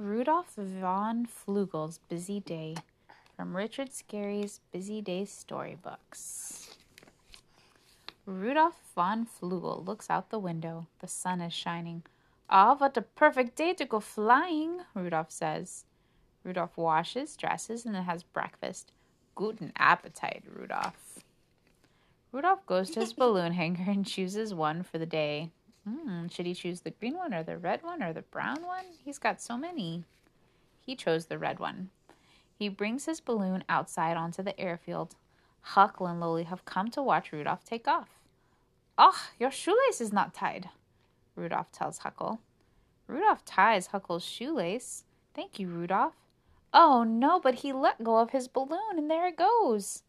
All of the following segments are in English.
Rudolph von Flugel's Busy Day from Richard Scarry's Busy Day Storybooks. Rudolph von Flugel looks out the window. The sun is shining. Ah, what a perfect day to go flying, Rudolph says. Rudolph washes, dresses, and then has breakfast. Guten Appetite, Rudolph. Rudolph goes to his balloon hangar and chooses one for the day. Hmm, should he choose the green one or the red one or the brown one? He's got so many. He chose the red one. He brings his balloon outside onto the airfield. Huckle and Lolly have come to watch Rudolph take off. Ah, your shoelace is not tied, Rudolph tells Huckle. Rudolph ties Huckle's shoelace. Thank you, Rudolph. Oh no, but he let go of his balloon and there it goes.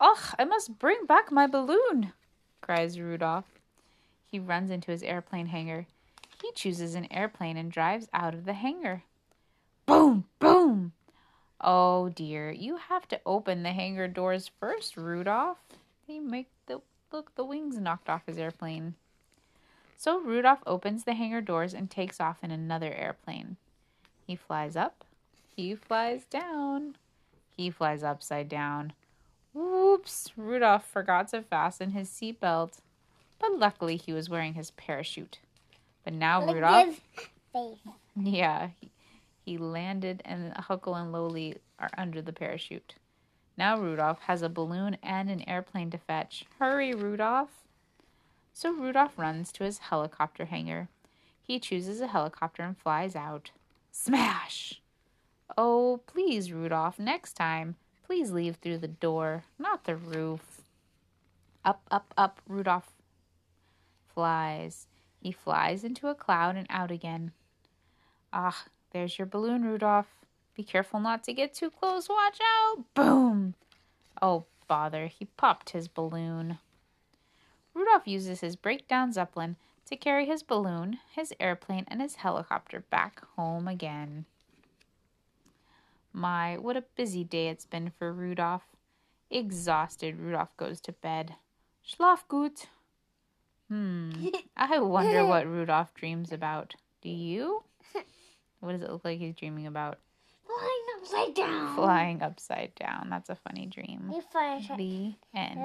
Ugh, I must bring back my balloon, cries Rudolph. He runs into his airplane hangar. He chooses an airplane and drives out of the hangar. Boom, boom. Oh dear, you have to open the hangar doors first, Rudolph. They make the look the wings knocked off his airplane. So Rudolph opens the hangar doors and takes off in another airplane. He flies up, he flies down, he flies upside down. Whoops! Rudolph forgot to fasten his seatbelt. But luckily he was wearing his parachute. But now Rudolph. Yeah, he, he landed and Huckle and Lolly are under the parachute. Now Rudolph has a balloon and an airplane to fetch. Hurry, Rudolph! So Rudolph runs to his helicopter hangar. He chooses a helicopter and flies out. Smash! Oh, please, Rudolph, next time. Please leave through the door, not the roof. Up, up, up, Rudolph flies. He flies into a cloud and out again. Ah, there's your balloon, Rudolph. Be careful not to get too close. Watch out. Boom. Oh, bother. He popped his balloon. Rudolph uses his breakdown Zeppelin to carry his balloon, his airplane, and his helicopter back home again. My, what a busy day it's been for Rudolph. Exhausted, Rudolph goes to bed. Schlaf gut. Hmm. I wonder what Rudolph dreams about. Do you? What does it look like he's dreaming about? Flying upside down. Flying upside down. That's a funny dream. The end.